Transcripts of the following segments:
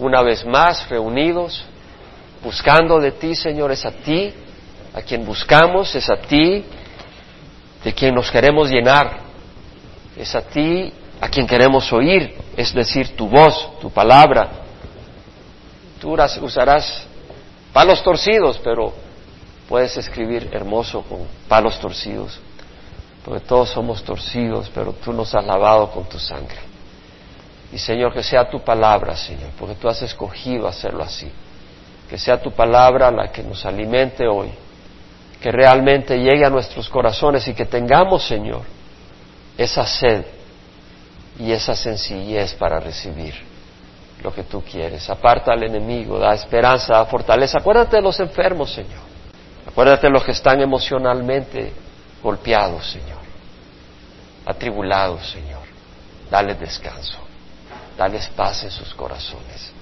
una vez más reunidos, buscando de ti, Señor, es a ti, a quien buscamos, es a ti, de quien nos queremos llenar, es a ti, a quien queremos oír, es decir, tu voz, tu palabra. Tú usarás palos torcidos, pero puedes escribir hermoso con palos torcidos, porque todos somos torcidos, pero tú nos has lavado con tu sangre. Y Señor, que sea tu palabra, Señor, porque tú has escogido hacerlo así. Que sea tu palabra la que nos alimente hoy, que realmente llegue a nuestros corazones y que tengamos, Señor, esa sed y esa sencillez para recibir lo que tú quieres. Aparta al enemigo, da esperanza, da fortaleza. Acuérdate de los enfermos, Señor. Acuérdate de los que están emocionalmente golpeados, Señor. Atribulados, Señor. Dale descanso. Dales paz en sus corazones.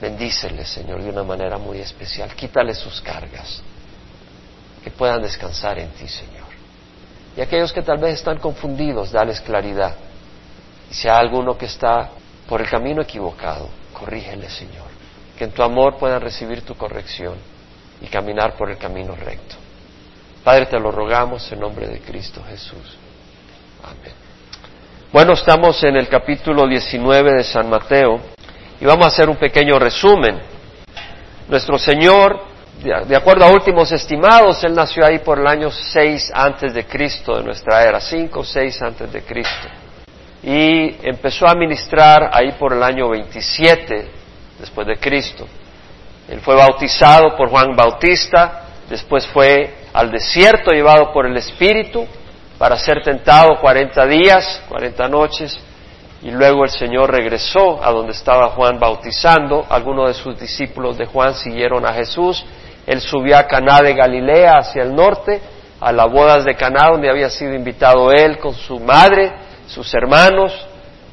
Bendíceles, Señor, de una manera muy especial. Quítale sus cargas. Que puedan descansar en ti, Señor. Y aquellos que tal vez están confundidos, dales claridad. Y si hay alguno que está por el camino equivocado, corrígele, Señor. Que en tu amor puedan recibir tu corrección y caminar por el camino recto. Padre, te lo rogamos en nombre de Cristo Jesús. Amén. Bueno, estamos en el capítulo 19 de San Mateo y vamos a hacer un pequeño resumen. Nuestro Señor, de acuerdo a últimos estimados, Él nació ahí por el año 6 antes de Cristo de nuestra era, 5 o 6 antes de Cristo. Y empezó a ministrar ahí por el año 27 después de Cristo. Él fue bautizado por Juan Bautista, después fue al desierto llevado por el Espíritu, para ser tentado cuarenta días, cuarenta noches, y luego el Señor regresó a donde estaba Juan bautizando. Algunos de sus discípulos de Juan siguieron a Jesús. Él subió a Caná de Galilea hacia el norte, a las bodas de Caná, donde había sido invitado él con su madre, sus hermanos.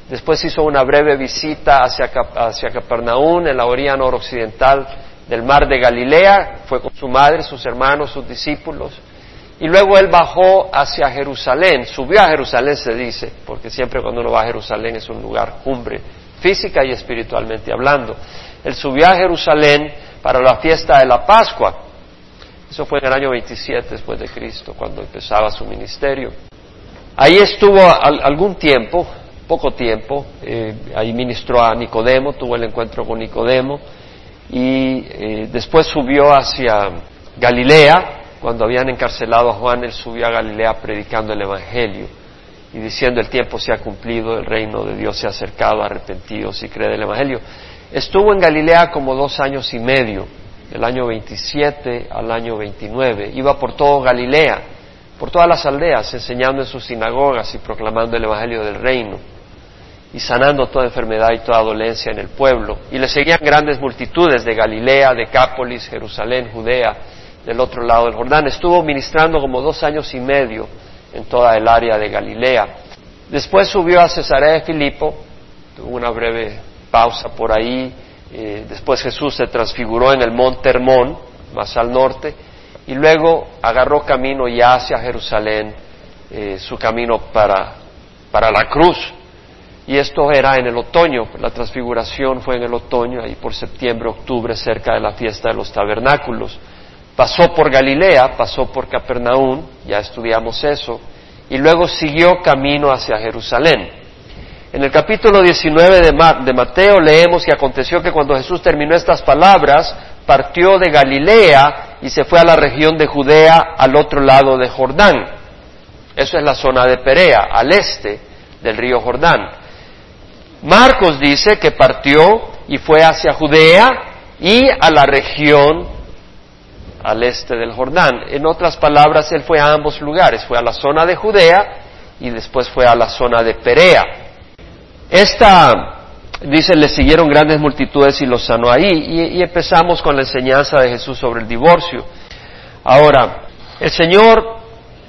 Después hizo una breve visita hacia, hacia en la orilla noroccidental del mar de Galilea. Fue con su madre, sus hermanos, sus discípulos. Y luego él bajó hacia Jerusalén, subió a Jerusalén se dice, porque siempre cuando uno va a Jerusalén es un lugar cumbre, física y espiritualmente hablando. Él subió a Jerusalén para la fiesta de la Pascua. Eso fue en el año 27 después de Cristo, cuando empezaba su ministerio. Ahí estuvo algún tiempo, poco tiempo, eh, ahí ministró a Nicodemo, tuvo el encuentro con Nicodemo, y eh, después subió hacia Galilea, cuando habían encarcelado a Juan, él subió a Galilea predicando el Evangelio y diciendo el tiempo se ha cumplido, el reino de Dios se ha acercado, arrepentidos y cree el Evangelio. Estuvo en Galilea como dos años y medio, del año 27 al año 29. Iba por todo Galilea, por todas las aldeas, enseñando en sus sinagogas y proclamando el Evangelio del reino y sanando toda enfermedad y toda dolencia en el pueblo. Y le seguían grandes multitudes de Galilea, Decápolis, Jerusalén, Judea del otro lado del Jordán. Estuvo ministrando como dos años y medio en toda el área de Galilea. Después subió a Cesarea de Filipo, tuvo una breve pausa por ahí. Eh, después Jesús se transfiguró en el monte Hermón, más al norte, y luego agarró camino ya hacia Jerusalén, eh, su camino para, para la cruz. Y esto era en el otoño, la transfiguración fue en el otoño, ahí por septiembre, octubre, cerca de la fiesta de los tabernáculos. Pasó por Galilea, pasó por Capernaum, ya estudiamos eso, y luego siguió camino hacia Jerusalén. En el capítulo 19 de, Mateo leemos que aconteció que cuando Jesús terminó estas palabras, partió de Galilea y se fue a la región de Judea al otro lado de Jordán. Eso es la zona de Perea, al este del río Jordán. Marcos dice que partió y fue hacia Judea y a la región al este del Jordán. En otras palabras, él fue a ambos lugares, fue a la zona de Judea y después fue a la zona de Perea. Esta, dice, le siguieron grandes multitudes y los sanó ahí. Y, empezamos con la enseñanza de Jesús sobre el divorcio. Ahora, el Señor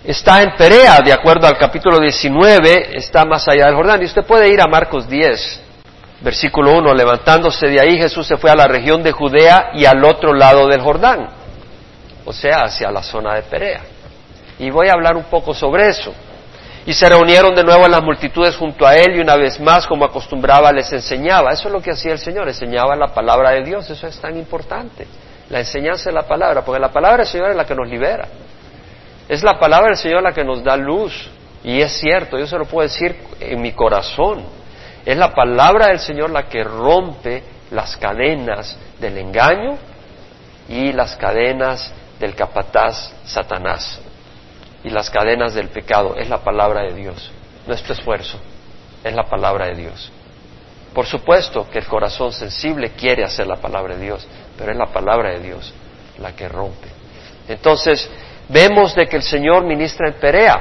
está en Perea, de acuerdo al capítulo 19, está más allá del Jordán. Y usted puede ir a Marcos 10, versículo 1, levantándose de ahí Jesús se fue a la región de Judea y al otro lado del Jordán o sea, hacia la zona de Perea. Y voy a hablar un poco sobre eso. Y se reunieron de nuevo las multitudes junto a él y una vez más, como acostumbraba, les enseñaba. Eso es lo que hacía el Señor, enseñaba la palabra de Dios. Eso es tan importante, la enseñanza de la palabra, porque la palabra del Señor es la que nos libera. Es la palabra del Señor la que nos da luz. Y es cierto, yo se lo puedo decir en mi corazón. Es la palabra del Señor la que rompe las cadenas del engaño y las cadenas del capataz Satanás y las cadenas del pecado. Es la palabra de Dios. Nuestro esfuerzo es la palabra de Dios. Por supuesto que el corazón sensible quiere hacer la palabra de Dios, pero es la palabra de Dios la que rompe. Entonces, vemos de que el Señor ministra en Perea.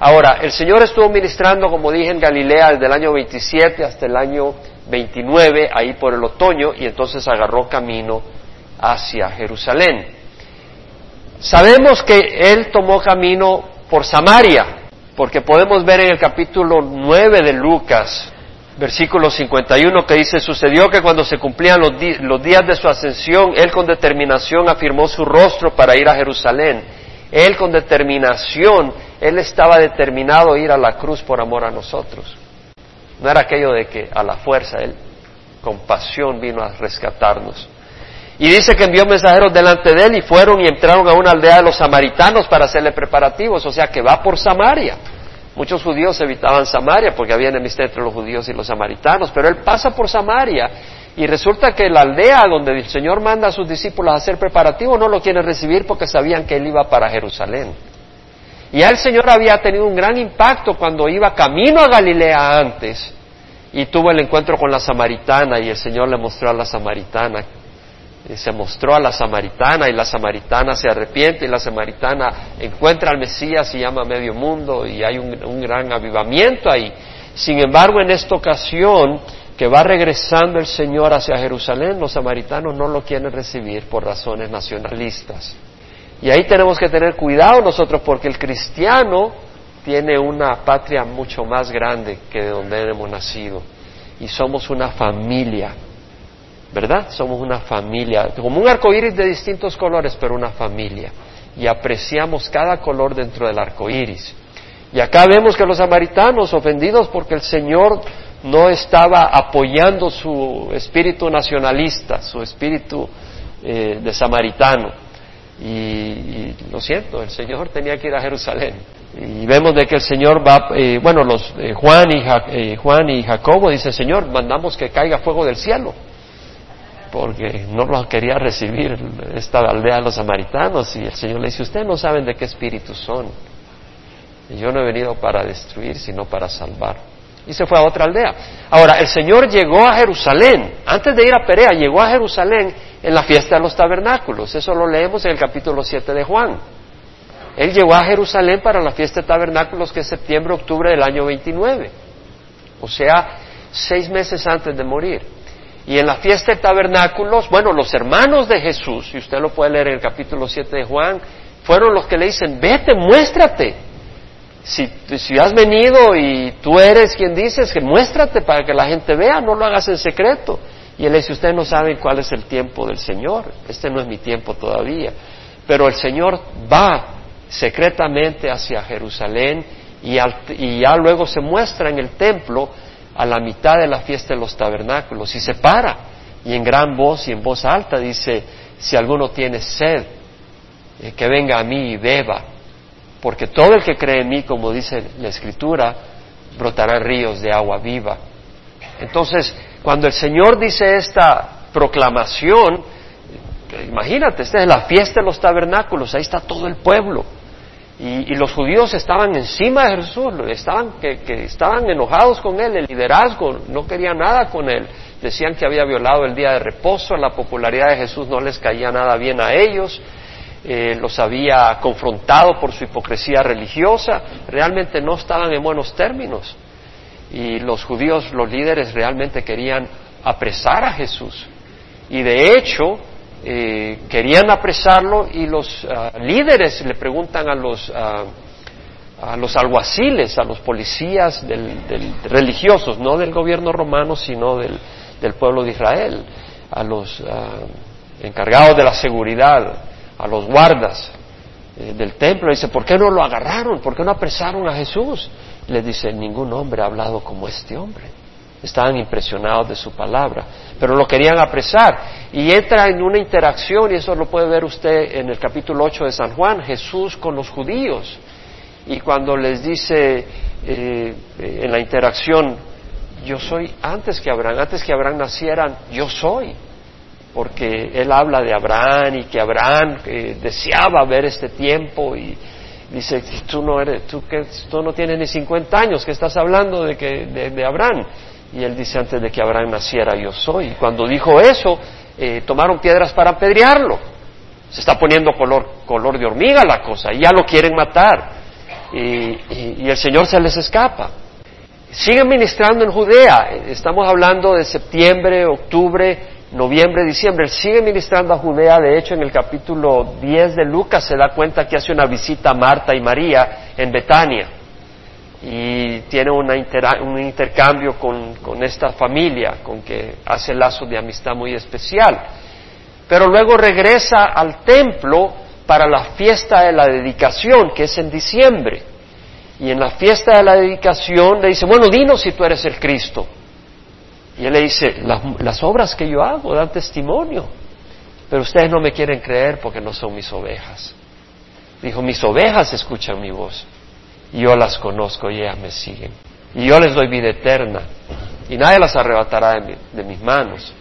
Ahora, el Señor estuvo ministrando, como dije, en Galilea desde el año 27 hasta el año 29, ahí por el otoño, y entonces agarró camino hacia Jerusalén. Sabemos que Él tomó camino por Samaria, porque podemos ver en el capítulo 9 de Lucas, versículo 51, que dice, sucedió que cuando se cumplían los, días de su ascensión, Él con determinación afirmó su rostro para ir a Jerusalén. Él con determinación, Él estaba determinado a ir a la cruz por amor a nosotros. No era aquello de que a la fuerza Él con pasión vino a rescatarnos. Y dice que envió mensajeros delante de él y fueron y entraron a una aldea de los samaritanos para hacerle preparativos, o sea que va por Samaria. Muchos judíos evitaban Samaria porque había enemistad entre los judíos y los samaritanos, pero él pasa por Samaria y resulta que la aldea donde el Señor manda a sus discípulos a hacer preparativos no lo quieren recibir porque sabían que él iba para Jerusalén. Y ya el Señor había tenido un gran impacto cuando iba camino a Galilea antes y tuvo el encuentro con la samaritana y el Señor le mostró a la samaritana se mostró a la samaritana y la samaritana se arrepiente y la samaritana encuentra al Mesías y llama a medio mundo y hay un, gran avivamiento ahí. Sin embargo, en esta ocasión que va regresando el Señor hacia Jerusalén, los samaritanos no lo quieren recibir por razones nacionalistas. Y ahí tenemos que tener cuidado nosotros porque el cristiano tiene una patria mucho más grande que de donde hemos nacido y somos una familia ¿verdad? Somos una familia, como un arco iris de distintos colores, pero una familia. Y apreciamos cada color dentro del arco iris. Y acá vemos que los samaritanos, ofendidos porque el Señor no estaba apoyando su espíritu nacionalista, su espíritu eh, de samaritano. Y, lo siento, el Señor tenía que ir a Jerusalén. Y vemos de que el Señor va, eh, bueno, los eh, Juan y Juan y Jacobo dicen, Señor, mandamos que caiga fuego del cielo porque no los quería recibir esta aldea de los samaritanos y el Señor le dice, ustedes no saben de qué espíritu son. Y yo no he venido para destruir, sino para salvar. Y se fue a otra aldea. Ahora, el Señor llegó a Jerusalén, antes de ir a Perea, llegó a Jerusalén en la fiesta de los tabernáculos. Eso lo leemos en el capítulo 7 de Juan. Él llegó a Jerusalén para la fiesta de tabernáculos que es septiembre-octubre del año 29. O sea, seis meses antes de morir. Y en la fiesta de tabernáculos, bueno, los hermanos de Jesús, y usted lo puede leer en el capítulo 7 de Juan, fueron los que le dicen, vete, muéstrate. Si, si has venido y tú eres quien dices, que muéstrate para que la gente vea, no lo hagas en secreto. Y él dice, ustedes no saben cuál es el tiempo del Señor, este no es mi tiempo todavía. Pero el Señor va secretamente hacia Jerusalén y, y ya luego se muestra en el templo a la mitad de la fiesta de los tabernáculos y se para y en gran voz y en voz alta dice, si alguno tiene sed, eh, que venga a mí y beba, porque todo el que cree en mí, como dice la Escritura, brotarán ríos de agua viva. Entonces, cuando el Señor dice esta proclamación, imagínate, esta es la fiesta de los tabernáculos, ahí está todo el pueblo y, los judíos estaban encima de Jesús, estaban, que, estaban enojados con él, el liderazgo, no querían nada con él. Decían que había violado el día de reposo, la popularidad de Jesús no les caía nada bien a ellos, eh, los había confrontado por su hipocresía religiosa, realmente no estaban en buenos términos. Y los judíos, los líderes, realmente querían apresar a Jesús. Y de hecho, eh, querían apresarlo y los ah, líderes le preguntan a los, ah, a los alguaciles, a los policías del, religiosos, no del gobierno romano, sino del, del pueblo de Israel, a los ah, encargados de la seguridad, a los guardas, eh, del templo. Dice, ¿por qué no lo agarraron? ¿Por qué no apresaron a Jesús? Le dice, ningún hombre ha hablado como este hombre. Estaban impresionados de su palabra, pero lo querían apresar. Y entra en una interacción, y eso lo puede ver usted en el capítulo 8 de San Juan, Jesús con los judíos. Y cuando les dice eh, en la interacción, yo soy antes que Abraham, antes que Abraham nacieran, yo soy porque él habla de Abraham y que Abraham eh, deseaba ver este tiempo y dice, tú no eres, tú, que, tú no tienes ni 50 años, que estás hablando de, que, de, Abraham. Y él dice, antes de que Abraham naciera, yo soy. Y cuando dijo eso, eh, tomaron piedras para apedrearlo. Se está poniendo color, color de hormiga la cosa, y ya lo quieren matar. y el Señor se les escapa. Siguen ministrando en Judea. Estamos hablando de septiembre, octubre, noviembre, diciembre. Él sigue ministrando a Judea. De hecho, en el capítulo 10 de Lucas se da cuenta que hace una visita a Marta y María en Betania. Y tiene un intercambio con, con esta familia, con que hace lazo de amistad muy especial. Pero luego regresa al templo para la fiesta de la dedicación, que es en diciembre. Y en la fiesta de la dedicación le dice, bueno, dinos si tú eres el Cristo. Y él le dice, las, obras que yo hago dan testimonio, pero ustedes no me quieren creer porque no son mis ovejas. Dijo, mis ovejas escuchan mi voz y yo las conozco y ellas me siguen. Y yo les doy vida eterna y nadie las arrebatará de, de mis manos.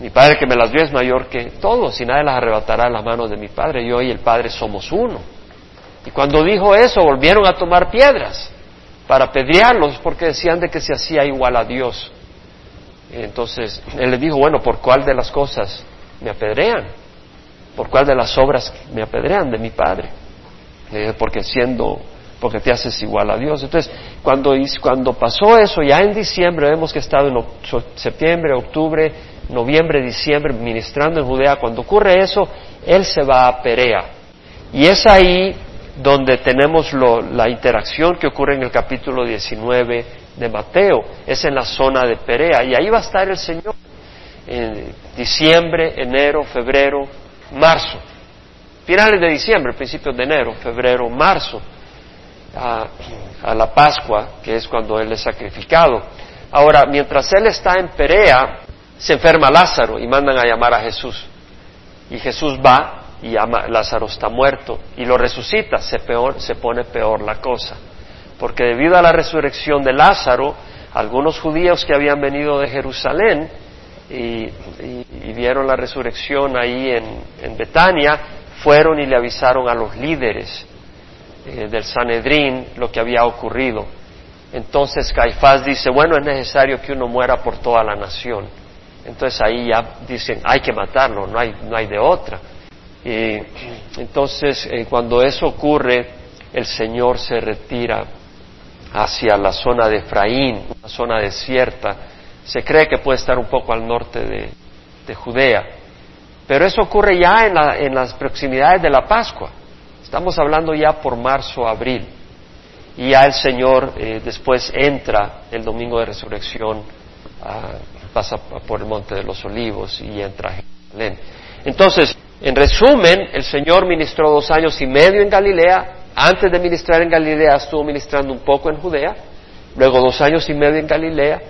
Mi Padre que me las dio es mayor que todos y nadie las arrebatará de las manos de mi Padre. Yo y el Padre somos uno. Y cuando dijo eso, volvieron a tomar piedras para pedrearlos porque decían de que se hacía igual a Dios. entonces él le dijo, bueno, ¿por cuál de las cosas me apedrean? ¿Por cuál de las obras me apedrean de mi Padre? porque siendo, porque te haces igual a Dios. Entonces, cuando, cuando pasó eso, ya en diciembre, vemos que he estado en septiembre, octubre, noviembre, diciembre, ministrando en Judea, cuando ocurre eso, él se va a Perea. Y es ahí donde tenemos la interacción que ocurre en el capítulo 19 de Mateo, es en la zona de Perea, y ahí va a estar el Señor en diciembre, enero, febrero, marzo, finales de diciembre, principios de enero, febrero, marzo, a, la Pascua, que es cuando Él es sacrificado. Ahora, mientras Él está en Perea, se enferma Lázaro y mandan a llamar a Jesús. Y Jesús va y Lázaro está muerto y lo resucita, se, peor, se pone peor la cosa. Porque debido a la resurrección de Lázaro, algunos judíos que habían venido de Jerusalén y, vieron la resurrección ahí en, Betania, fueron y le avisaron a los líderes eh, del Sanedrín lo que había ocurrido. Entonces Caifás dice, bueno, es necesario que uno muera por toda la nación. Entonces ahí ya dicen, hay que matarlo, no hay, no hay de otra. Y entonces, eh, cuando eso ocurre, el Señor se retira hacia la zona de Efraín, una zona desierta. Se cree que puede estar un poco al norte de, Judea. Pero eso ocurre ya en, las proximidades de la Pascua. Estamos hablando ya por marzo, abril. Y ya el Señor eh, después entra el domingo de resurrección, ah, pasa por el monte de los olivos y entra a Jerusalén. Entonces, en resumen, el Señor ministró dos años y medio en Galilea. Antes de ministrar en Galilea estuvo ministrando un poco en Judea. Luego dos años y medio en Galilea.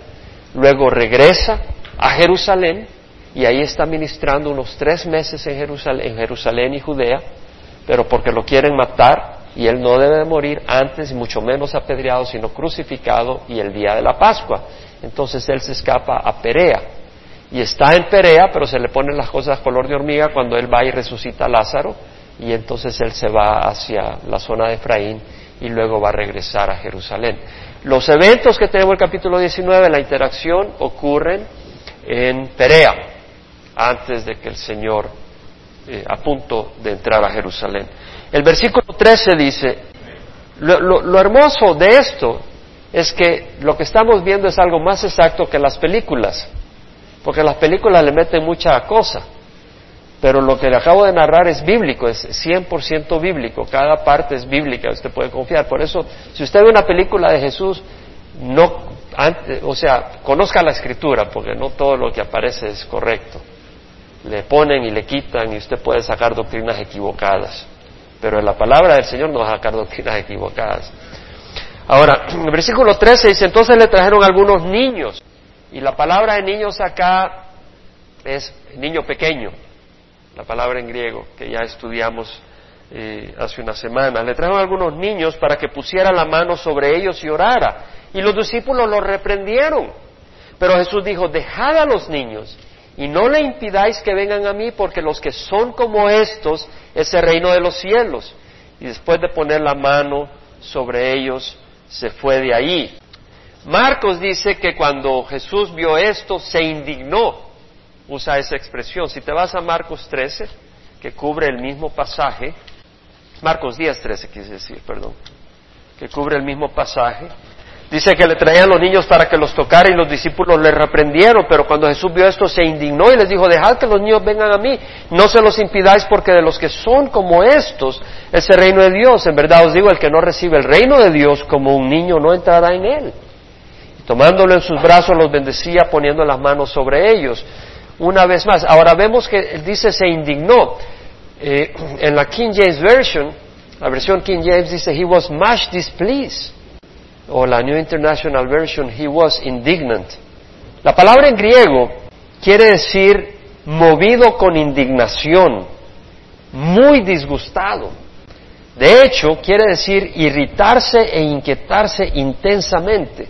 Luego regresa a Jerusalén y ahí está ministrando unos tres meses en Jerusalén, en Jerusalén y Judea. Pero porque lo quieren matar y él no debe de morir antes y mucho menos apedreado, sino crucificado y el día de la Pascua. Entonces él se escapa a Perea y está en Perea, pero se le ponen las cosas color de hormiga cuando él va y resucita a Lázaro, y entonces él se va hacia la zona de Efraín y luego va a regresar a Jerusalén. Los eventos que tenemos en el capítulo 19, la interacción, ocurren en Perea, antes de que el Señor, eh, a punto de entrar a Jerusalén. El versículo 13 dice, lo hermoso de esto es que lo que estamos viendo es algo más exacto que las películas. Porque las películas le meten mucha cosa. Pero lo que le acabo de narrar es bíblico, es 100% bíblico. Cada parte es bíblica, usted puede confiar. Por eso, si usted ve una película de Jesús, no, o sea, conozca la escritura, porque no todo lo que aparece es correcto. Le ponen y le quitan y usted puede sacar doctrinas equivocadas. pero en la palabra del Señor no va a sacar doctrinas equivocadas. Ahora, en el versículo 13 dice, entonces le trajeron algunos niños, y la palabra de niños acá es niño pequeño, la palabra en griego que ya estudiamos eh, hace una semana. Le trajeron algunos niños para que pusiera la mano sobre ellos y orara, y los discípulos los reprendieron. Pero Jesús dijo, dejad a los niños y no le impidáis que vengan a mí, porque los que son como estos es el reino de los cielos. Y después de poner la mano sobre ellos, se fue de ahí. Marcos dice que cuando Jesús vio esto, se indignó. Usa esa expresión. Si te vas a Marcos 13, que cubre el mismo pasaje, Marcos 10, 13 quise decir, perdón, que cubre el mismo pasaje, Dice que le traían los niños para que los tocara y los discípulos le reprendieron, pero cuando Jesús vio esto se indignó y les dijo, dejad que los niños vengan a mí, no se los impidáis porque de los que son como estos es el reino de Dios. En verdad os digo, el que no recibe el reino de Dios como un niño no entrará en él. tomándolo en sus brazos los bendecía poniendo las manos sobre ellos. Una vez más, ahora vemos que dice se indignó. Eh, en la King James Version, la versión King James dice, he was much displeased o la New International Version, he was indignant. La palabra en griego quiere decir movido con indignación, muy disgustado. De hecho, quiere decir irritarse e inquietarse intensamente.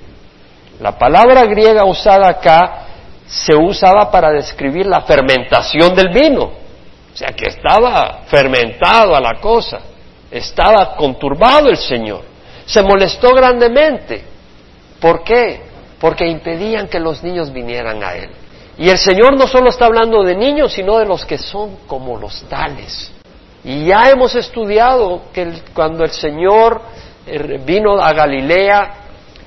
La palabra griega usada acá se usaba para describir la fermentación del vino. O sea, que estaba fermentado a la cosa, estaba conturbado el Señor se molestó grandemente. ¿Por qué? Porque impedían que los niños vinieran a Él. Y el Señor no solo está hablando de niños, sino de los que son como los tales. Y ya hemos estudiado que cuando el Señor eh, vino a Galilea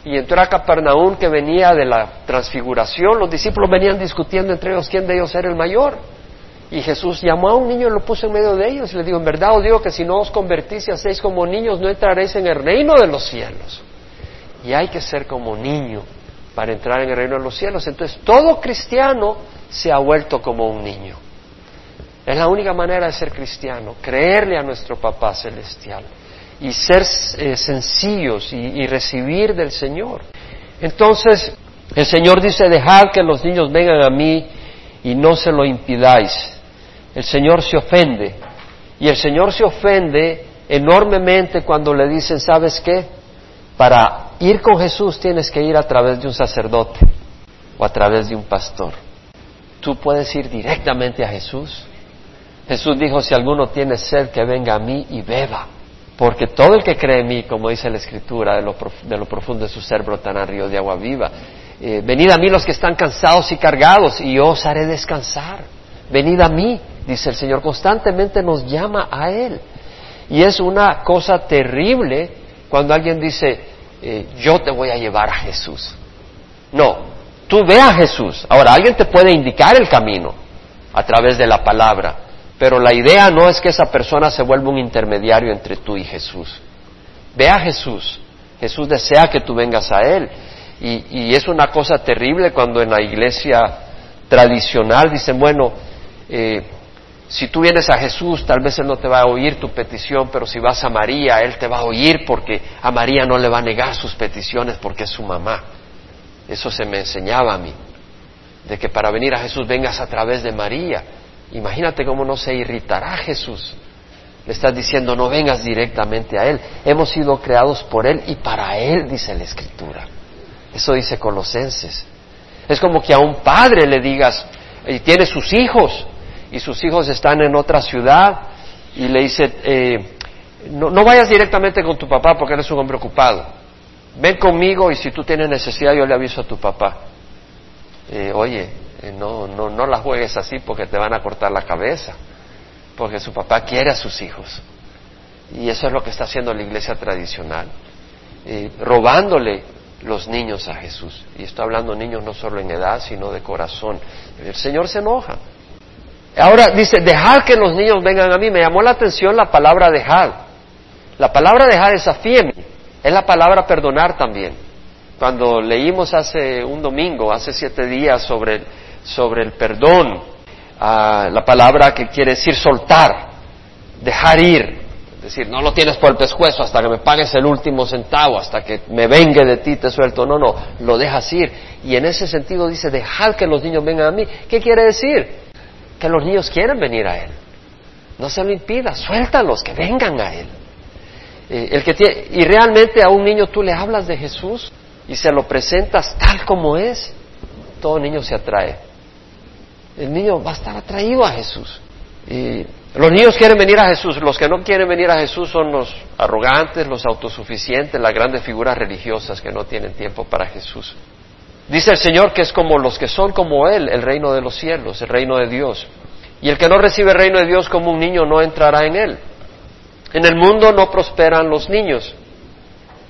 y entró a Capernaum, que venía de la transfiguración, los discípulos venían discutiendo entre ellos quién de ellos era el mayor. Y Jesús llamó a un niño y lo puso en medio de ellos y le dijo, en verdad os digo que si no os convertís y hacéis como niños, no entraréis en el reino de los cielos. Y hay que ser como niño para entrar en el reino de los cielos. Entonces todo cristiano se ha vuelto como un niño. Es la única manera de ser cristiano, creerle a nuestro Papá Celestial y ser eh, sencillos y, y recibir del Señor. Entonces, el Señor dice, dejad que los niños vengan a mí y no se lo impidáis el Señor se ofende. Y el Señor se ofende enormemente cuando le dicen, ¿sabes qué? Para ir con Jesús tienes que ir a través de un sacerdote o a través de un pastor. Tú puedes ir directamente a Jesús. Jesús dijo, si alguno tiene sed, que venga a mí y beba. Porque todo el que cree en mí, como dice la Escritura, de lo, profundo de su ser brotará ríos de agua viva. Eh, venid a mí los que están cansados y cargados, y yo os haré descansar. Venid a mí dice el Señor, constantemente nos llama a Él. Y es una cosa terrible cuando alguien dice, eh, yo te voy a llevar a Jesús. No, tú ve a Jesús. Ahora, alguien te puede indicar el camino a través de la palabra, pero la idea no es que esa persona se vuelva un intermediario entre tú y Jesús. Ve a Jesús. Jesús desea que tú vengas a Él. Y, y es una cosa terrible cuando en la iglesia tradicional dicen, bueno, eh, si tú vienes a Jesús, tal vez Él no te va a oír tu petición, pero si vas a María, Él te va a oír porque a María no le va a negar sus peticiones porque es su mamá. Eso se me enseñaba a mí, de que para venir a Jesús vengas a través de María. Imagínate cómo no se irritará Jesús. Le estás diciendo, no vengas directamente a Él. Hemos sido creados por Él y para Él, dice la Escritura. Eso dice Colosenses. Es como que a un padre le digas, y tiene sus hijos, y sus hijos están en otra ciudad y le dice, eh, no, vayas directamente con tu papá porque eres un hombre ocupado. Ven conmigo y si tú tienes necesidad yo le aviso a tu papá. Eh, oye, eh, no, no, no la juegues así porque te van a cortar la cabeza, porque su papá quiere a sus hijos. Y eso es lo que está haciendo la iglesia tradicional, robándole los niños a Jesús. Y estoy hablando niños no solo en edad, sino de corazón. El Señor se enoja. Ahora dice, dejar que los niños vengan a mí. Me llamó la atención la palabra dejar. La palabra dejar es. Es la palabra perdonar también. Cuando leímos hace un domingo, hace siete días, sobre, sobre el perdón, ah, la palabra que quiere decir soltar, dejar ir, decir, no lo tienes por el pescuezo hasta que me pagues el último centavo, hasta que me vengue de ti, te suelto. No, no, lo dejas ir. Y en ese sentido dice, dejad que los niños vengan a mí. ¿Qué quiere decir? Que los niños quieren venir a Él. No se lo impida, suéltalos, que vengan a Él. Eh, el que tiene, y realmente a un niño tú le hablas de Jesús y se lo presentas tal como es, todo niño se atrae. El niño va a estar atraído a Jesús. Y los niños quieren venir a Jesús, los que no quieren venir a Jesús son los arrogantes, los autosuficientes, las grandes figuras religiosas que no tienen tiempo para Jesús. Dice el Señor que es como los que son como Él, el reino de los cielos, el reino de Dios. Y el que no recibe el reino de Dios como un niño no entrará en Él. En el mundo no prosperan los niños.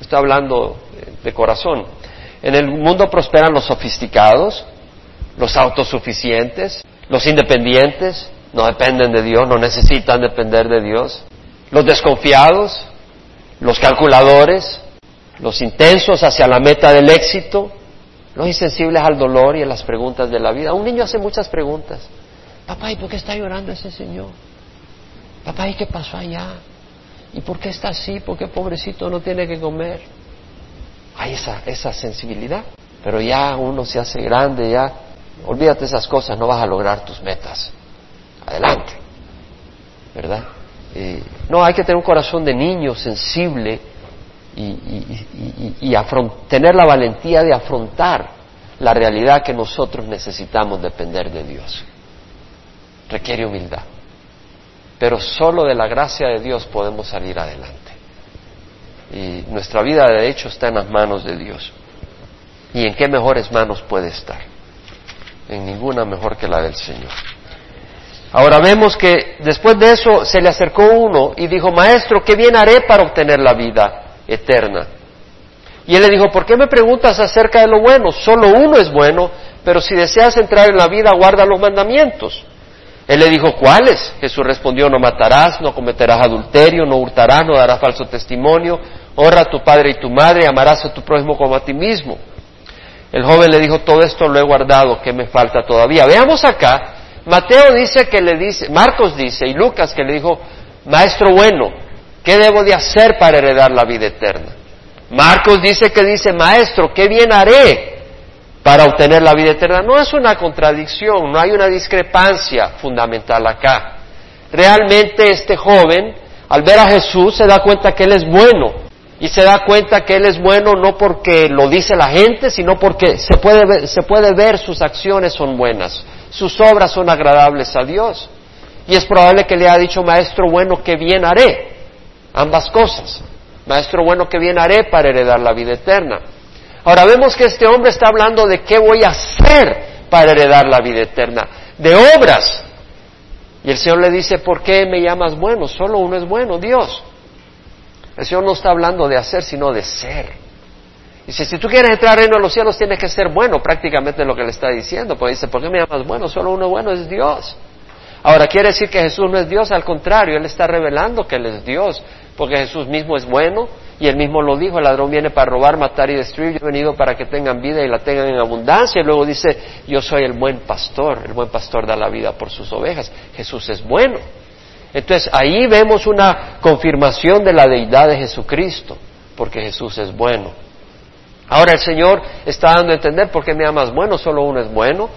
Está hablando de corazón. En el mundo prosperan los sofisticados, los autosuficientes, los independientes, no dependen de Dios, no necesitan depender de Dios. Los desconfiados, los calculadores, los intensos hacia la meta del éxito, los insensibles al dolor y a las preguntas de la vida. Un niño hace muchas preguntas. Papá, ¿y por qué está llorando ese señor? Papá, ¿y qué pasó allá? ¿Y por qué está así? ¿Por qué pobrecito no tiene que comer? Hay esa, esa sensibilidad. Pero ya uno se hace grande, ya olvídate esas cosas, no vas a lograr tus metas adelante. ¿Verdad? no, hay que tener un corazón de niño sensible y, tener la valentía de afrontar la realidad que nosotros necesitamos depender de Dios. Requiere humildad. Pero solo de la gracia de Dios podemos salir adelante. Y nuestra vida de hecho está en las manos de Dios. ¿Y en qué mejores manos puede estar? En ninguna mejor que la del Señor. Ahora vemos que después de eso se le acercó uno y dijo, Maestro, ¿qué bien haré para obtener la vida eterna? Y él le dijo, ¿por qué me preguntas acerca de lo bueno? Solo uno es bueno, pero si deseas entrar en la vida, guarda los mandamientos. Él le dijo, ¿cuáles? Jesús respondió, no matarás, no cometerás adulterio, no hurtarás, no darás falso testimonio, honra a tu padre y tu madre, amarás a tu prójimo como a ti mismo. El joven le dijo, todo esto lo he guardado, ¿qué me falta todavía? Veamos acá Mateo dice que le dice, Marcos dice y Lucas que le dijo, maestro bueno, ¿qué debo de hacer para heredar la vida eterna? Marcos dice que dice, maestro, ¿qué bien haré para obtener la vida eterna? No es una contradicción, no hay una discrepancia fundamental acá. Realmente este joven, al ver a Jesús, se da cuenta que Él es bueno. Y se da cuenta que Él es bueno no porque lo dice la gente, sino porque se puede ver, sus acciones son buenas sus obras son agradables a Dios. Y es probable que le haya dicho, maestro bueno, que bien haré. Ambas cosas. Maestro bueno, que bien haré para heredar la vida eterna. Ahora vemos que este hombre está hablando de qué voy a hacer para heredar la vida eterna. De obras. Y el Señor le dice, ¿por qué me llamas bueno? Solo uno es bueno, Dios. El Señor no está hablando de hacer, sino de ser. Dice, si tú quieres entrar al reino de los cielos, tienes que ser bueno, prácticamente lo que le está diciendo. Pues dice, ¿por qué me llamas bueno? Solo uno bueno es Dios. Ahora, ¿quiere decir que Jesús no es Dios? Al contrario, Él está revelando que Él es Dios, porque Jesús mismo es bueno y Él mismo lo dijo, el ladrón viene para robar, matar y destruir, yo he venido para que tengan vida y la tengan en abundancia. Y luego dice, yo soy el buen pastor, el buen pastor da la vida por sus ovejas. Jesús es bueno. Entonces, ahí vemos una confirmación de la deidad de Jesucristo, porque Jesús es bueno. Ahora el Señor está dando a entender por qué me amas bueno, solo uno es bueno,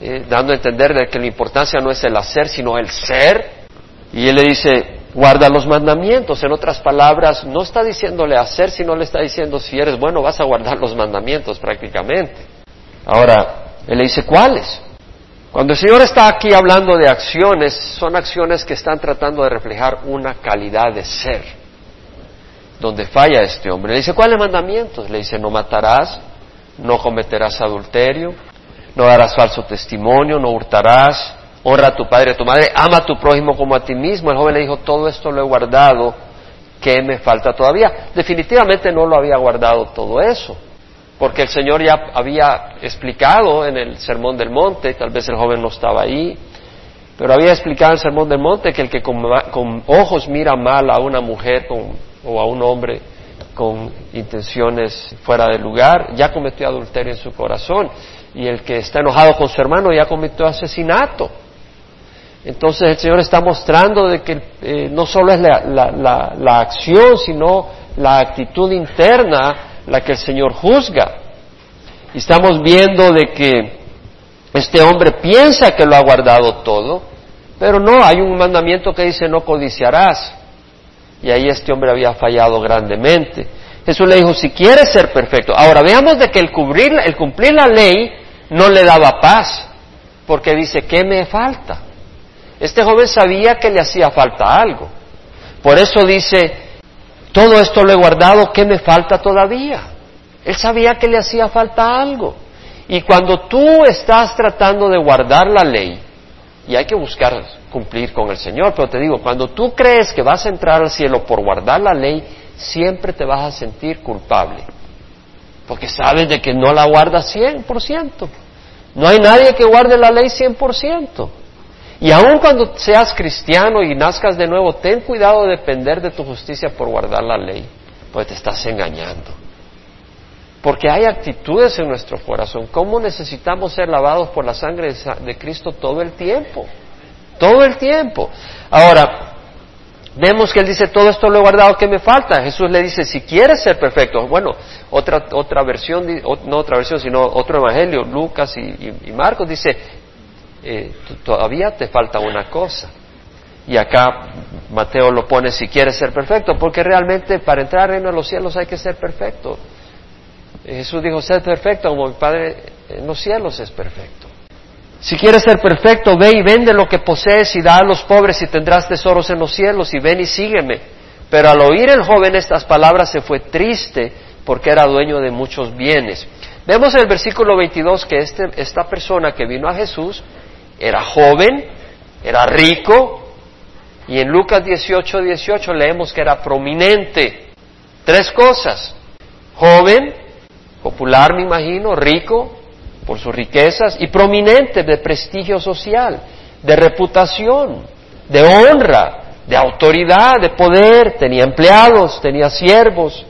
eh, dando a entender de que la importancia no es el hacer, sino el ser. Y Él le dice, guarda los mandamientos. En otras palabras, no está diciéndole hacer, sino le está diciendo, si eres bueno, vas a guardar los mandamientos prácticamente. Ahora, Él le dice, ¿cuáles? Cuando el Señor está aquí hablando de acciones, son acciones que están tratando de reflejar una calidad de ser donde falla este hombre. Le dice, ¿cuáles mandamientos? Le dice, no matarás, no cometerás adulterio, no darás falso testimonio, no hurtarás, honra a tu padre y a tu madre, ama a tu prójimo como a ti mismo. El joven le dijo, todo esto lo he guardado, ¿qué me falta todavía? Definitivamente no lo había guardado todo eso, porque el Señor ya había explicado en el Sermón del Monte, tal vez el joven no estaba ahí, pero había explicado en el Sermón del Monte que el que con, ojos mira mal a una mujer, o a un hombre con intenciones fuera de lugar, ya cometió adulterio en su corazón. Y el que está enojado con su hermano ya cometió asesinato. Entonces el Señor está mostrando de que eh, no solo es la, acción, sino la actitud interna la que el Señor juzga. Y estamos viendo de que este hombre piensa que lo ha guardado todo, pero no, hay un mandamiento que dice no codiciarás. Y ahí este hombre había fallado grandemente. Jesús le dijo, si quieres ser perfecto. Ahora veamos de que el, el cumplir la ley no le daba paz, porque dice, ¿qué me falta? Este joven sabía que le hacía falta algo. Por eso dice, todo esto lo he guardado, ¿qué me falta todavía? Él sabía que le hacía falta algo. Y cuando tú estás tratando de guardar la ley, y hay que buscar cumplir con el Señor, pero te digo, cuando tú crees que vas a entrar al cielo por guardar la ley, siempre te vas a sentir culpable, porque sabes de que no la guardas 100%. No hay nadie que guarde la ley 100%. Y aun cuando seas cristiano y nazcas de nuevo, ten cuidado de depender de tu justicia por guardar la ley, pues te estás engañando. Porque hay actitudes en nuestro corazón. ¿Cómo necesitamos ser lavados por la sangre de Cristo todo el tiempo? Todo el tiempo. Ahora, vemos que él dice, todo esto lo he guardado, ¿qué me falta? Jesús le dice, si quieres ser perfecto, bueno, otra, otra versión, no otra versión, sino otro evangelio, Lucas y Marcos dice, eh, todavía te falta una cosa. Y acá Mateo lo pone si quieres ser perfecto, porque realmente para entrar al reino de los cielos hay que ser perfecto. Jesús dijo, ser perfecto como mi Padre en los cielos es perfecto. Si quieres ser perfecto, ve y vende lo que posees y da a los pobres y tendrás tesoros en los cielos y ven y sígueme. Pero al oír el joven estas palabras se fue triste porque era dueño de muchos bienes. Vemos en el versículo 22 que este, esta persona que vino a Jesús era joven, era rico, y en Lucas 18, 18 leemos que era prominente. Tres cosas. Joven, popular me imagino, rico por sus riquezas, y prominente de prestigio social, de reputación, de honra, de autoridad, de poder, tenía empleados, tenía siervos.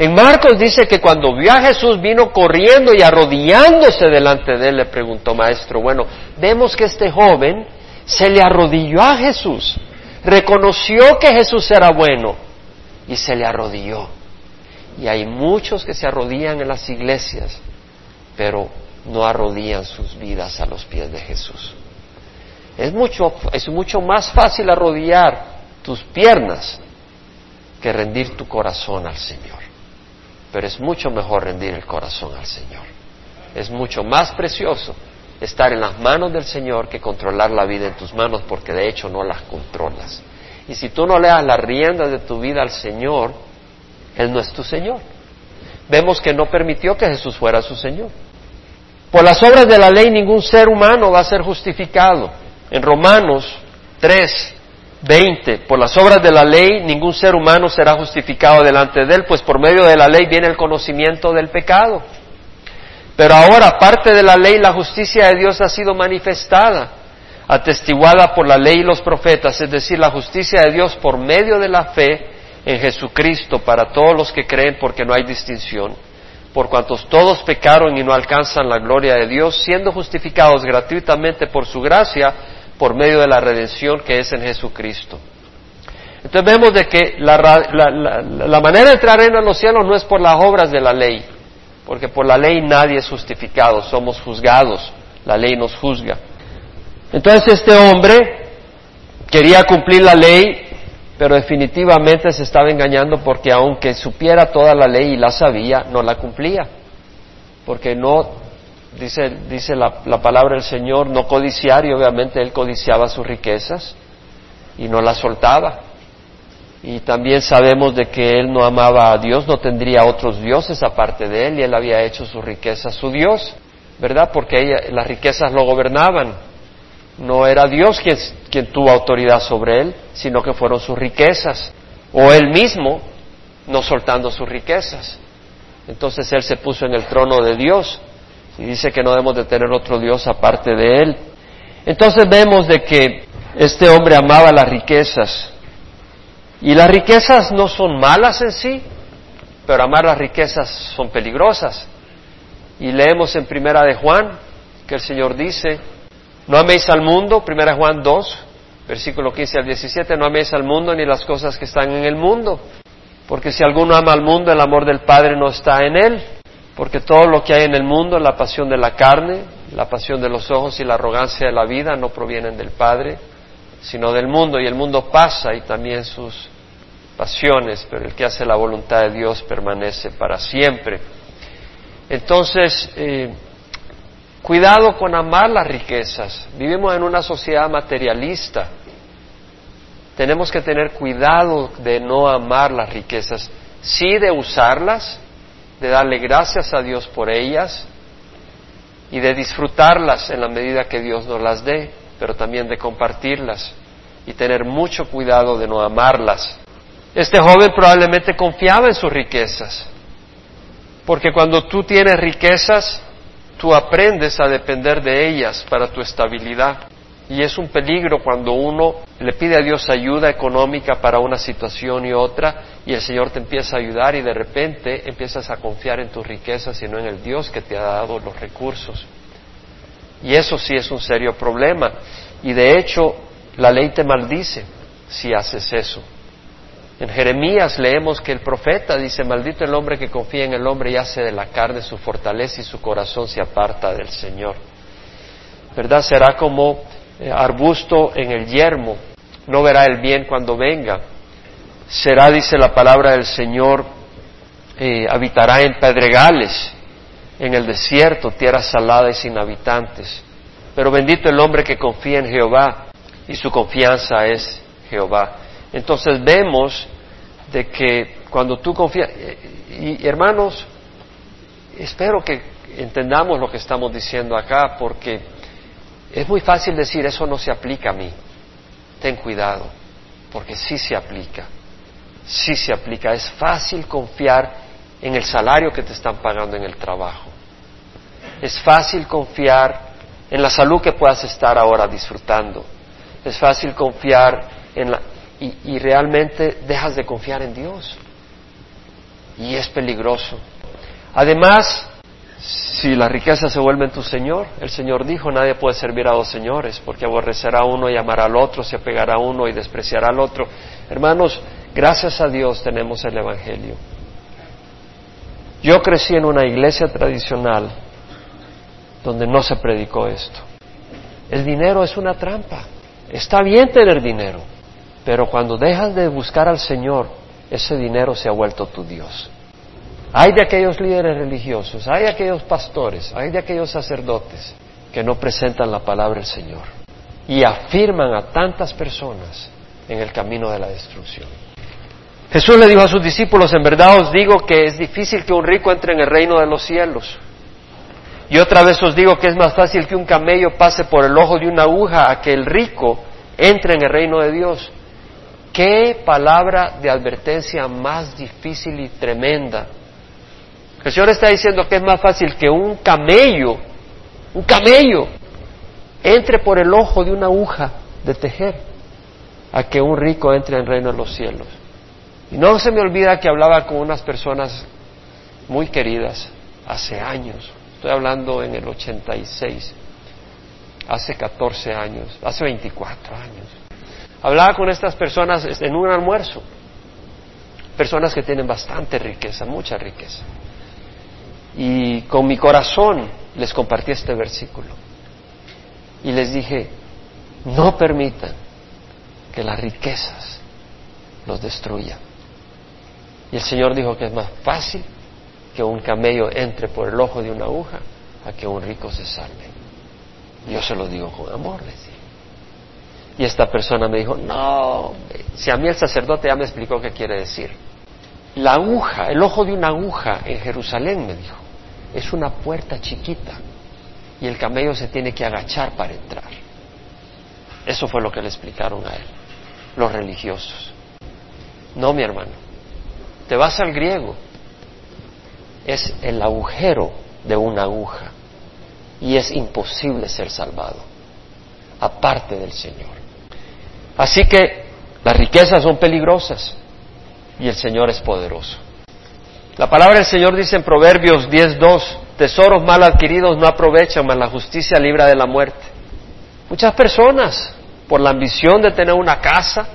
En Marcos dice que cuando vio a Jesús vino corriendo y arrodillándose delante de él le preguntó, maestro, bueno, vemos que este joven se le arrodilló a Jesús, reconoció que Jesús era bueno y se le arrodilló. Y hay muchos que se arrodillan en las iglesias, pero no arrodillan sus vidas a los pies de Jesús. Es mucho, es mucho más fácil arrodillar tus piernas que rendir tu corazón al Señor. Pero es mucho mejor rendir el corazón al Señor. Es mucho más precioso estar en las manos del Señor que controlar la vida en tus manos porque de hecho no las controlas. Y si tú no le das las riendas de tu vida al Señor, Él no es tu Señor. Vemos que no permitió que Jesús fuera su Señor. Por las obras de la ley ningún ser humano va a ser justificado. En Romanos 3, 20. Por las obras de la ley ningún ser humano será justificado delante de él, pues por medio de la ley viene el conocimiento del pecado. Pero ahora, aparte de la ley, la justicia de Dios ha sido manifestada, atestiguada por la ley y los profetas, es decir, la justicia de Dios por medio de la fe en Jesucristo para todos los que creen, porque no hay distinción. Por cuantos todos pecaron y no alcanzan la gloria de Dios, siendo justificados gratuitamente por su gracia, por medio de la redención que es en Jesucristo. Entonces vemos de que la, manera de entrar en los cielos no es por las obras de la ley, porque por la ley nadie es justificado, somos juzgados, la ley nos juzga. Entonces este hombre quería cumplir la ley, pero definitivamente se estaba engañando porque aunque supiera toda la ley y la sabía, no la cumplía, porque no dice, dice la, la, palabra del Señor, no codiciar, y obviamente él codiciaba sus riquezas y no las soltaba. Y también sabemos de que él no amaba a Dios, no tendría otros dioses aparte de él, y él había hecho su riqueza su Dios, ¿verdad? Porque las riquezas lo gobernaban. No era Dios quien, quien tuvo autoridad sobre él, sino que fueron sus riquezas, o él mismo no soltando sus riquezas. Entonces él se puso en el trono de Dios y dice que no debemos de tener otro Dios aparte de Él. Entonces vemos de que este hombre amaba las riquezas. Y las riquezas no son malas en sí, pero amar las riquezas son peligrosas. Y leemos en Primera de Juan que el Señor dice, No améis al mundo, 1 Juan 2, versículo 15 al 17, no améis al mundo ni las cosas que están en el mundo, porque si alguno ama al mundo, el amor del Padre no está en él, porque todo lo que hay en el mundo, la pasión de la carne, la pasión de los ojos y la arrogancia de la vida no provienen del Padre, sino del mundo, y el mundo pasa y también sus pasiones, pero el que hace la voluntad de Dios permanece para siempre. Entonces, eh, cuidado con amar las riquezas. Vivimos en una sociedad materialista. Tenemos que tener cuidado de no amar las riquezas, sí de usarlas, de darle gracias a Dios por ellas y de disfrutarlas en la medida que Dios nos las dé pero también de compartirlas y tener mucho cuidado de no amarlas. Este joven probablemente confiaba en sus riquezas, porque cuando tú tienes riquezas, tú aprendes a depender de ellas para tu estabilidad. Y es un peligro cuando uno le pide a Dios ayuda económica para una situación y otra y el Señor te empieza a ayudar y de repente empiezas a confiar en tus riquezas y no en el Dios que te ha dado los recursos. Y eso sí es un serio problema. Y de hecho, la ley te maldice si haces eso. En Jeremías leemos que el profeta dice, maldito el hombre que confía en el hombre y hace de la carne su fortaleza y su corazón se aparta del Señor. ¿Verdad? Será como arbusto en el yermo, no verá el bien cuando venga. Será, dice la palabra del Señor, eh, habitará en pedregales en el desierto, tierra salada y sin habitantes. Pero bendito el hombre que confía en Jehová y su confianza es Jehová. Entonces vemos de que cuando tú confías, y, hermanos, espero que entendamos lo que estamos diciendo acá, porque es muy fácil decir eso no se aplica a mí. Ten cuidado, porque sí se aplica, sí se aplica. Es fácil confiar en el salario que te están pagando en el trabajo. Es fácil confiar en la salud que puedas estar ahora disfrutando. Es fácil confiar en la... Y, realmente dejas de confiar en Dios. Y es peligroso. Además, si la riqueza se vuelve en tu Señor, el Señor dijo, nadie puede servir a dos señores, porque aborrecerá a uno y amará al otro, se apegará a uno y despreciará al otro. Hermanos, gracias a Dios tenemos el Evangelio. Yo crecí en una iglesia tradicional donde no se predicó esto. El dinero es una trampa. Está bien tener dinero, pero cuando dejas de buscar al Señor, ese dinero se ha vuelto tu Dios. Hay de aquellos líderes religiosos, hay de aquellos pastores, hay de aquellos sacerdotes que no presentan la palabra del Señor y afirman a tantas personas en el camino de la destrucción. Jesús le dijo a sus discípulos, en verdad os digo que es difícil que un rico entre en el reino de los cielos. Y otra vez os digo que es más fácil que un camello pase por el ojo de una aguja a que el rico entre en el reino de Dios. Qué palabra de advertencia más difícil y tremenda. El Señor está diciendo que es más fácil que un camello, un camello, entre por el ojo de una aguja de tejer a que un rico entre en reino de los cielos. Y no se me olvida que hablaba con unas personas muy queridas hace años, Estoy hablando en el 86, hace 14 años, hace 24 años. Hablaba con estas personas en un almuerzo, personas que tienen bastante riqueza, mucha riqueza. Y con mi corazón les compartí este versículo. Y les dije, no permitan que las riquezas los destruyan. Y el Señor dijo que es más fácil que un camello entre por el ojo de una aguja a que un rico se salve. Yo se lo digo con amor, decía. Y esta persona me dijo, no, si a mí el sacerdote ya me explicó qué quiere decir. La aguja, el ojo de una aguja en Jerusalén, me dijo, es una puerta chiquita y el camello se tiene que agachar para entrar. Eso fue lo que le explicaron a él, los religiosos. No, mi hermano, te vas al griego, es el agujero de una aguja y es imposible ser salvado aparte del Señor. Así que las riquezas son peligrosas y el Señor es poderoso. La palabra del Señor dice en Proverbios 10.2, tesoros mal adquiridos no aprovechan, mas la justicia libra de la muerte. Muchas personas, por la ambición de tener una casa,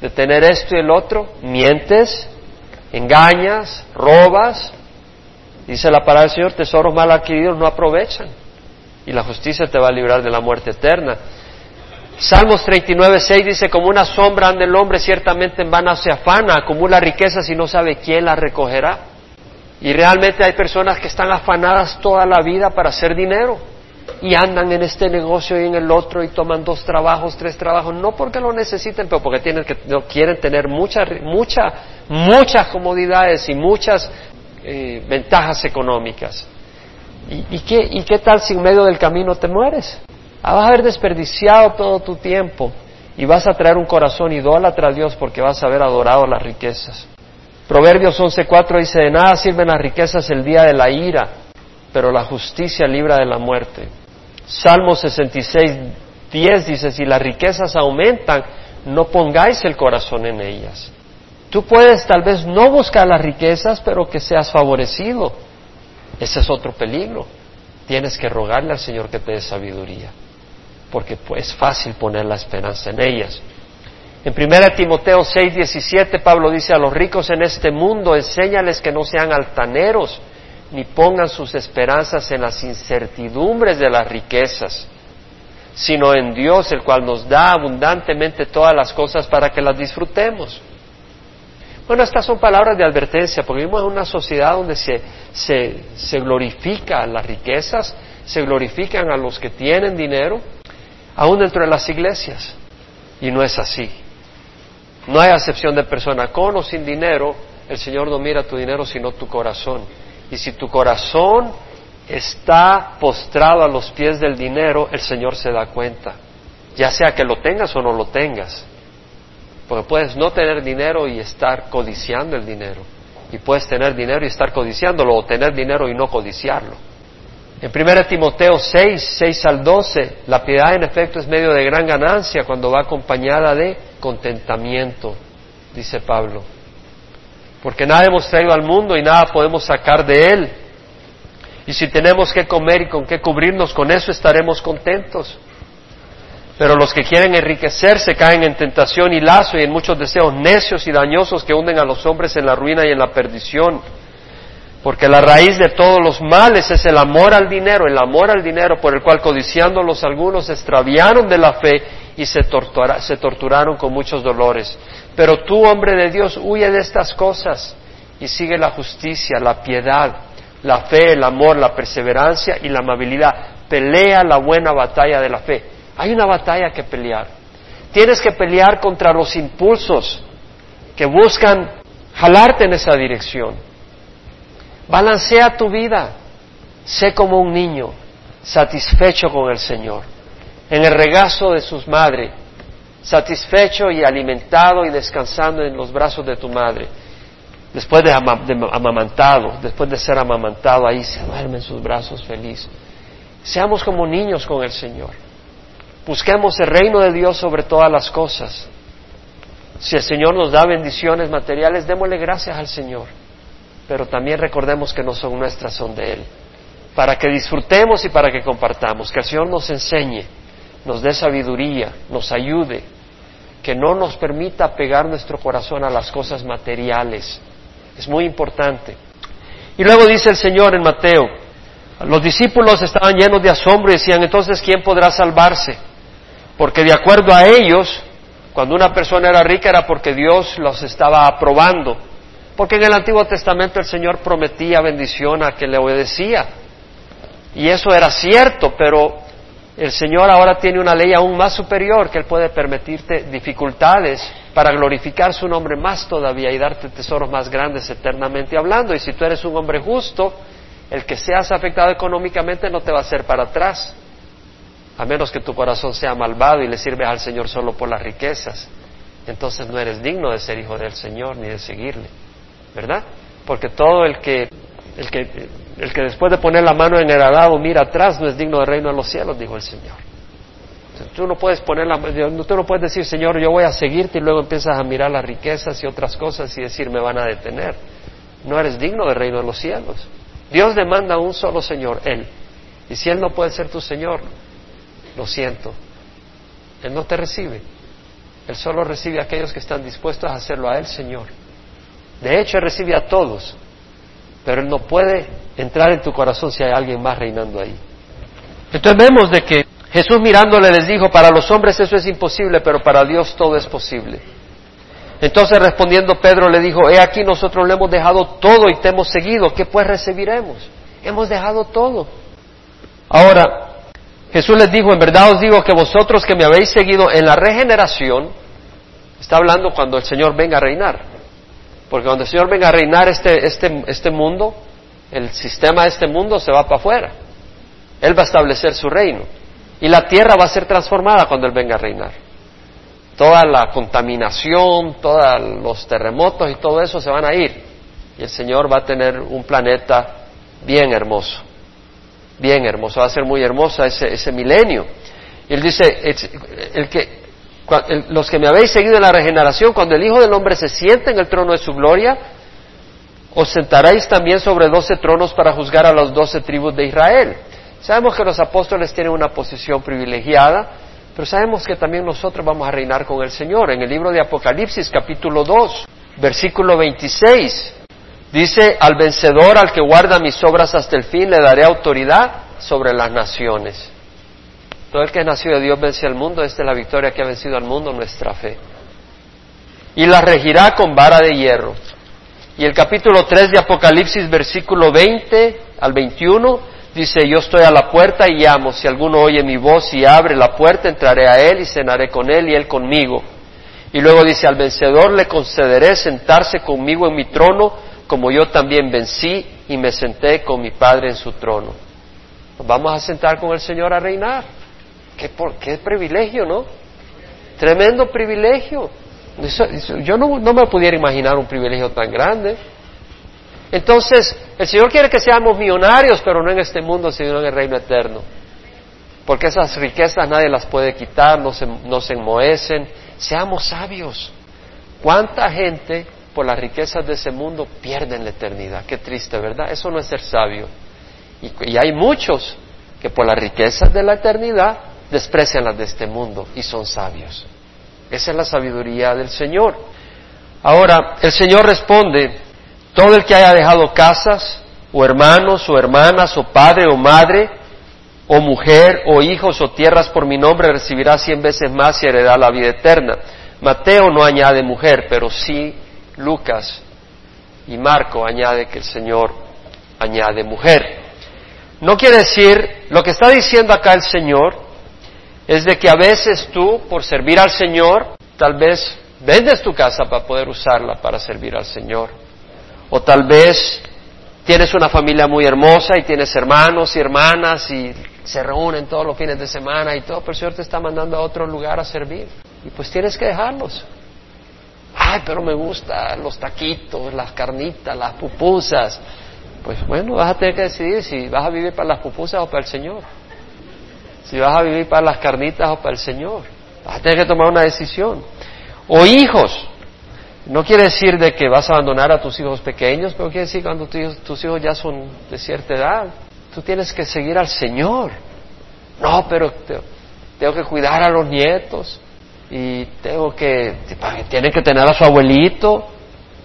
de tener esto y el otro, mientes, engañas, robas. Dice la palabra del Señor, tesoros mal adquiridos no aprovechan. Y la justicia te va a librar de la muerte eterna. Salmos 39, 6 dice, como una sombra anda el hombre, ciertamente en vano se afana, acumula riquezas y no sabe quién las recogerá. Y realmente hay personas que están afanadas toda la vida para hacer dinero y andan en este negocio y en el otro y toman dos trabajos, tres trabajos, no porque lo necesiten, pero porque tienen que, quieren tener muchas, mucha, muchas comodidades y muchas eh, ventajas económicas. ¿Y, qué, ¿Y qué tal si en medio del camino te mueres? Ah, vas a haber desperdiciado todo tu tiempo y vas a traer un corazón idólatra a Dios porque vas a haber adorado las riquezas. Proverbios 11.4 dice, de nada sirven las riquezas el día de la ira, pero la justicia libra de la muerte. Salmo 66, 10 dice, si las riquezas aumentan, no pongáis el corazón en ellas. Tú puedes tal vez no buscar las riquezas, pero que seas favorecido. Ese es otro peligro. Tienes que rogarle al Señor que te dé sabiduría, porque pues, es fácil poner la esperanza en ellas. En 1 Timoteo 6, 17, Pablo dice a los ricos en este mundo, enséñales que no sean altaneros, ni pongan sus esperanzas en las incertidumbres de las riquezas, sino en Dios, el cual nos da abundantemente todas las cosas para que las disfrutemos. Bueno, estas son palabras de advertencia, porque vivimos en una sociedad donde se, se, se glorifica las riquezas, se glorifican a los que tienen dinero, aún dentro de las iglesias. Y no es así. No hay acepción de persona, con o sin dinero, el Señor no mira tu dinero, sino tu corazón. Y si tu corazón está postrado a los pies del dinero, el Señor se da cuenta, ya sea que lo tengas o no lo tengas. Porque puedes no tener dinero y estar codiciando el dinero. Y puedes tener dinero y estar codiciándolo, o tener dinero y no codiciarlo. En 1 Timoteo 6, 6 al 12, la piedad en efecto es medio de gran ganancia cuando va acompañada de contentamiento, dice Pablo porque nada hemos traído al mundo y nada podemos sacar de él. Y si tenemos que comer y con qué cubrirnos, con eso estaremos contentos. Pero los que quieren enriquecerse caen en tentación y lazo y en muchos deseos necios y dañosos que hunden a los hombres en la ruina y en la perdición. Porque la raíz de todos los males es el amor al dinero, el amor al dinero por el cual codiciándolos algunos se extraviaron de la fe y se, se torturaron con muchos dolores. Pero tú, hombre de Dios, huye de estas cosas y sigue la justicia, la piedad, la fe, el amor, la perseverancia y la amabilidad. Pelea la buena batalla de la fe. Hay una batalla que pelear. Tienes que pelear contra los impulsos que buscan jalarte en esa dirección. Balancea tu vida. Sé como un niño, satisfecho con el Señor, en el regazo de sus madres, satisfecho y alimentado y descansando en los brazos de tu madre. Después de, amamantado, después de ser amamantado, ahí se duerme en sus brazos feliz. Seamos como niños con el Señor. Busquemos el reino de Dios sobre todas las cosas. Si el Señor nos da bendiciones materiales, démosle gracias al Señor. Pero también recordemos que no son nuestras, son de Él. Para que disfrutemos y para que compartamos. Que el Señor nos enseñe, nos dé sabiduría, nos ayude que no nos permita pegar nuestro corazón a las cosas materiales. Es muy importante. Y luego dice el Señor en Mateo, los discípulos estaban llenos de asombro y decían, entonces, ¿quién podrá salvarse? Porque de acuerdo a ellos, cuando una persona era rica era porque Dios los estaba aprobando. Porque en el Antiguo Testamento el Señor prometía bendición a que le obedecía. Y eso era cierto, pero el Señor ahora tiene una ley aún más superior que Él puede permitirte dificultades para glorificar su nombre más todavía y darte tesoros más grandes eternamente hablando. Y si tú eres un hombre justo, el que seas afectado económicamente no te va a hacer para atrás, a menos que tu corazón sea malvado y le sirves al Señor solo por las riquezas. Entonces no eres digno de ser hijo del Señor ni de seguirle, ¿verdad? Porque todo el que, el que el que después de poner la mano en el arado mira atrás no es digno del reino de los cielos, dijo el Señor. tú no puedes poner la, tú no puedes decir, Señor, yo voy a seguirte y luego empiezas a mirar las riquezas y otras cosas y decir, me van a detener. No eres digno del reino de los cielos. Dios demanda a un solo Señor, Él. Y si Él no puede ser tu Señor, lo siento, Él no te recibe. Él solo recibe a aquellos que están dispuestos a hacerlo a Él, Señor. De hecho, Él recibe a todos, pero Él no puede entrar en tu corazón si hay alguien más reinando ahí. Entonces vemos de que Jesús mirándole les dijo, para los hombres eso es imposible, pero para Dios todo es posible. Entonces respondiendo Pedro le dijo, he aquí nosotros le hemos dejado todo y te hemos seguido, ¿qué pues recibiremos? Hemos dejado todo. Ahora, Jesús les dijo, en verdad os digo que vosotros que me habéis seguido en la regeneración, está hablando cuando el Señor venga a reinar. Porque cuando el Señor venga a reinar este, este, este mundo, el sistema de este mundo se va para afuera. Él va a establecer su reino. Y la tierra va a ser transformada cuando Él venga a reinar. Toda la contaminación, todos los terremotos y todo eso se van a ir. Y el Señor va a tener un planeta bien hermoso bien hermoso, va a ser muy hermosa ese, ese milenio. Y él dice, el que, los que me habéis seguido en la regeneración, cuando el Hijo del Hombre se siente en el trono de su gloria, os sentaréis también sobre doce tronos para juzgar a las doce tribus de Israel. Sabemos que los apóstoles tienen una posición privilegiada, pero sabemos que también nosotros vamos a reinar con el Señor. En el libro de Apocalipsis, capítulo 2, versículo 26, Dice, al vencedor, al que guarda mis obras hasta el fin, le daré autoridad sobre las naciones. Todo el que nació de Dios vence al mundo, esta es la victoria que ha vencido al mundo, nuestra fe. Y la regirá con vara de hierro. Y el capítulo 3 de Apocalipsis, versículo 20 al 21, dice, yo estoy a la puerta y llamo, si alguno oye mi voz y abre la puerta, entraré a él y cenaré con él y él conmigo. Y luego dice, al vencedor le concederé sentarse conmigo en mi trono, como yo también vencí y me senté con mi Padre en su trono. Nos vamos a sentar con el Señor a reinar. Qué, por, qué privilegio, ¿no? Tremendo privilegio. yo no, no me pudiera imaginar un privilegio tan grande. Entonces, el Señor quiere que seamos millonarios, pero no en este mundo, sino en el reino eterno. Porque esas riquezas nadie las puede quitar, no se, no se enmohecen. Seamos sabios. ¿Cuánta gente por las riquezas de ese mundo pierden la eternidad. Qué triste, ¿verdad? Eso no es ser sabio. Y, hay muchos que por las riquezas de la eternidad desprecian las de este mundo y son sabios. Esa es la sabiduría del Señor. Ahora, el Señor responde, todo el que haya dejado casas, o hermanos, o hermanas, o padre, o madre, o mujer, o hijos, o tierras por mi nombre, recibirá cien veces más y heredará la vida eterna. Mateo no añade mujer, pero sí Lucas y Marco añade que el Señor añade mujer. No quiere decir, lo que está diciendo acá el Señor es de que a veces tú, por servir al Señor, tal vez vendes tu casa para poder usarla para servir al Señor. O tal vez tienes una familia muy hermosa y tienes hermanos y hermanas y se reúnen todos los fines de semana y todo, pero el Señor te está mandando a otro lugar a servir. Y pues tienes que dejarlos. Ay, pero me gustan los taquitos, las carnitas, las pupusas. Pues bueno, vas a tener que decidir si vas a vivir para las pupusas o para el Señor. Si vas a vivir para las carnitas o para el Señor. Vas a tener que tomar una decisión. O hijos. No quiere decir de que vas a abandonar a tus hijos pequeños, pero quiere decir cuando tus hijos ya son de cierta edad. Tú tienes que seguir al Señor. No, pero tengo que cuidar a los nietos y tengo que, tiene que tener a su abuelito.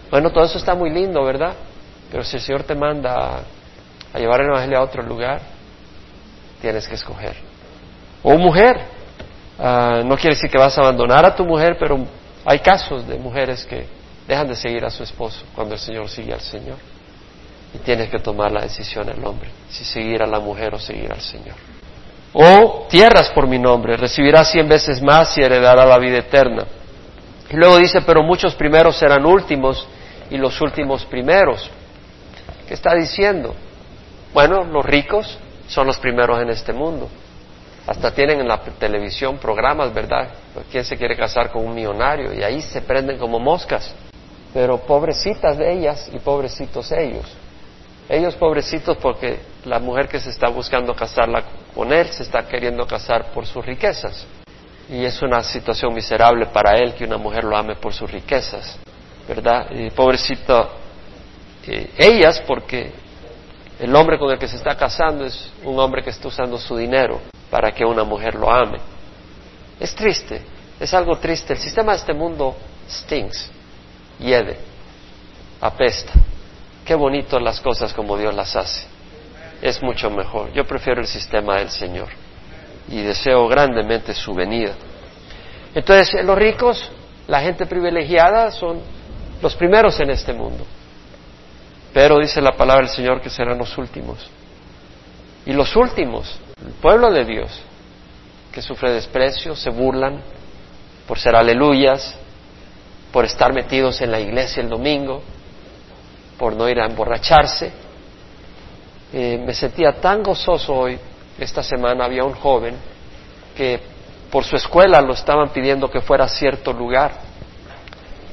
Bueno, todo eso está muy lindo, ¿verdad? Pero si el Señor te manda a, llevar el Evangelio a otro lugar, tienes que escoger. O mujer, ah, no quiere decir que vas a abandonar a tu mujer, pero hay casos de mujeres que dejan de seguir a su esposo cuando el Señor sigue al Señor. Y tienes que tomar la decisión el hombre, si seguir a la mujer o seguir al Señor o tierras por mi nombre, recibirá cien veces más y heredará la vida eterna. Y luego dice, pero muchos primeros serán últimos y los últimos primeros. ¿Qué está diciendo? Bueno, los ricos son los primeros en este mundo. Hasta tienen en la televisión programas, ¿verdad? ¿Quién se quiere casar con un millonario? Y ahí se prenden como moscas. Pero pobrecitas de ellas y pobrecitos ellos. Ellos pobrecitos porque la mujer que se está buscando casarla con él se está queriendo casar por sus riquezas. Y es una situación miserable para él que una mujer lo ame por sus riquezas, ¿verdad? Y pobrecito eh, ellas porque El hombre con el que se está casando es un hombre que está usando su dinero para que una mujer lo ame. Es triste, es algo triste. El sistema de este mundo stinks, hiede, apesta. Qué bonito las cosas como Dios las hace. Es mucho mejor. Yo prefiero el sistema del Señor y deseo grandemente su venida. Entonces, los ricos, la gente privilegiada, son los primeros en este mundo. Pero dice la palabra del Señor que serán los últimos. Y los últimos, el pueblo de Dios, que sufre desprecio, se burlan por ser aleluyas, por estar metidos en la iglesia el domingo, por no ir a emborracharse. Eh, me sentía tan gozoso hoy, esta semana había un joven que por su escuela lo estaban pidiendo que fuera a cierto lugar.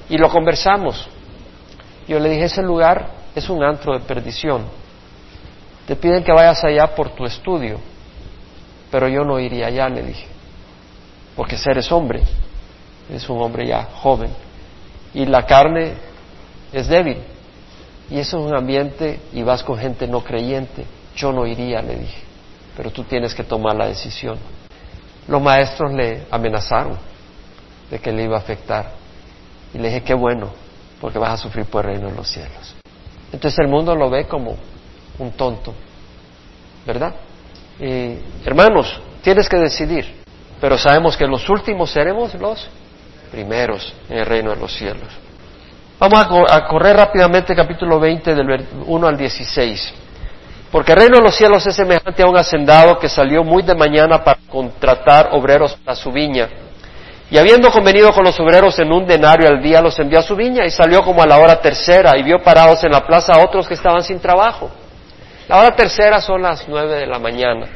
Y lo conversamos. Yo le dije, ese lugar es un antro de perdición. Te piden que vayas allá por tu estudio, pero yo no iría allá, le dije, porque eres hombre, es un hombre ya joven, y la carne es débil, y eso es un ambiente y vas con gente no creyente, yo no iría, le dije, pero tú tienes que tomar la decisión. Los maestros le amenazaron de que le iba a afectar. Y le dije, qué bueno, porque vas a sufrir por el reino de los cielos. Entonces el mundo lo ve como un tonto, ¿verdad? Y, hermanos, tienes que decidir, pero sabemos que los últimos seremos los primeros en el reino de los cielos. Vamos a, correr rápidamente capítulo 20 del 1 al 16. Porque el reino de los cielos es semejante a un hacendado que salió muy de mañana para contratar obreros para su viña. Y habiendo convenido con los obreros en un denario al día, los envió a su viña y salió como a la hora tercera y vio parados en la plaza a otros que estaban sin trabajo. La hora tercera son las nueve de la mañana.